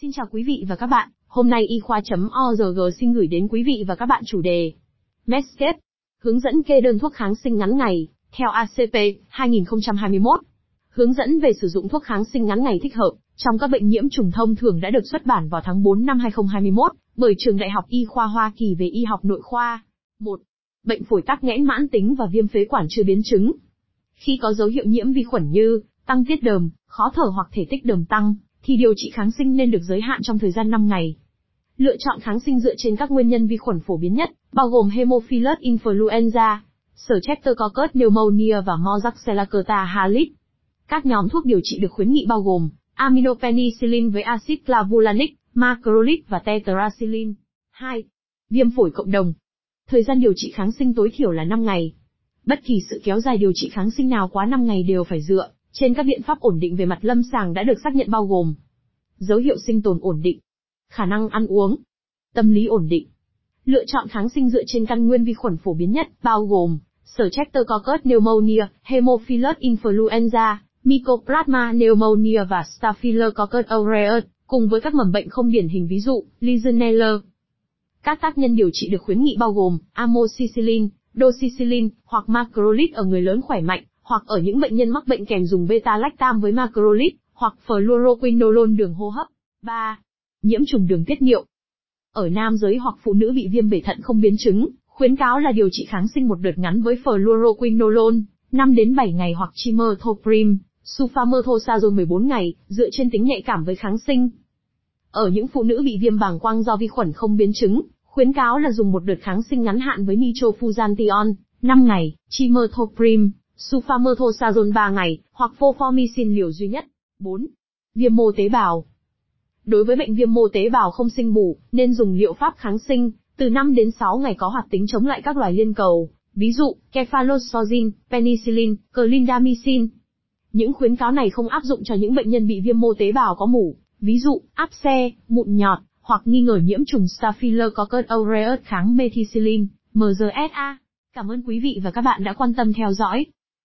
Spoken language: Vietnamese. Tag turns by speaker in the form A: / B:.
A: Xin chào quý vị và các bạn, hôm nay y khoa.org xin gửi đến quý vị và các bạn chủ đề Medscape, hướng dẫn kê đơn thuốc kháng sinh ngắn ngày, theo ACP, 2021. Hướng dẫn về sử dụng thuốc kháng sinh ngắn ngày thích hợp, trong các bệnh nhiễm trùng thông thường đã được xuất bản vào tháng 4 năm 2021, bởi Trường Đại học Y khoa Hoa Kỳ về y học nội khoa. 1. Bệnh phổi tắc nghẽn mãn tính và viêm phế quản chưa biến chứng. Khi có dấu hiệu nhiễm vi khuẩn như tăng tiết đờm, khó thở hoặc thể tích đờm tăng, thì điều trị kháng sinh nên được giới hạn trong thời gian 5 ngày. Lựa chọn kháng sinh dựa trên các nguyên nhân vi khuẩn phổ biến nhất, bao gồm Haemophilus influenza, Streptococcus pneumonia và Moraxella curta halit. Các nhóm thuốc điều trị được khuyến nghị bao gồm aminopenicillin với axit clavulanic, macrolide và tetracycline. 2. Viêm phổi cộng đồng. Thời gian điều trị kháng sinh tối thiểu là 5 ngày. Bất kỳ sự kéo dài điều trị kháng sinh nào quá 5 ngày đều phải dựa trên các biện pháp ổn định về mặt lâm sàng đã được xác nhận bao gồm dấu hiệu sinh tồn ổn định, khả năng ăn uống, tâm lý ổn định. Lựa chọn kháng sinh dựa trên căn nguyên vi khuẩn phổ biến nhất bao gồm Streptococcus pneumonia, Haemophilus influenza, Mycoplasma pneumonia và Staphylococcus aureus, cùng với các mầm bệnh không điển hình ví dụ Legionella. Các tác nhân điều trị được khuyến nghị bao gồm amoxicillin, doxicillin hoặc macrolide ở người lớn khỏe mạnh, hoặc ở những bệnh nhân mắc bệnh kèm dùng beta-lactam với macrolide, hoặc fluoroquinolone đường hô hấp. 3. Nhiễm trùng đường tiết niệu. Ở nam giới hoặc phụ nữ bị viêm bể thận không biến chứng, khuyến cáo là điều trị kháng sinh một đợt ngắn với fluoroquinolone, 5 đến 7 ngày hoặc chimerthoprim, sulfamethoxazole 14 ngày, dựa trên tính nhạy cảm với kháng sinh. Ở những phụ nữ bị viêm bàng quang do vi khuẩn không biến chứng, khuyến cáo là dùng một đợt kháng sinh ngắn hạn với nitrofurantion, 5 ngày, chimerthoprim, sulfamethoxazole 3 ngày, hoặc fofomicin liều duy nhất. 4. Viêm mô tế bào. Đối với bệnh viêm mô tế bào không sinh bù, nên dùng liệu pháp kháng sinh, từ 5 đến 6 ngày có hoạt tính chống lại các loài liên cầu, ví dụ, kefalosorin, penicillin, clindamycin. Những khuyến cáo này không áp dụng cho những bệnh nhân bị viêm mô tế bào có mủ, ví dụ, áp xe, mụn nhọt, hoặc nghi ngờ nhiễm trùng Staphylococcus aureus kháng methicillin, MRSA. Cảm ơn quý vị và các bạn đã quan tâm theo dõi.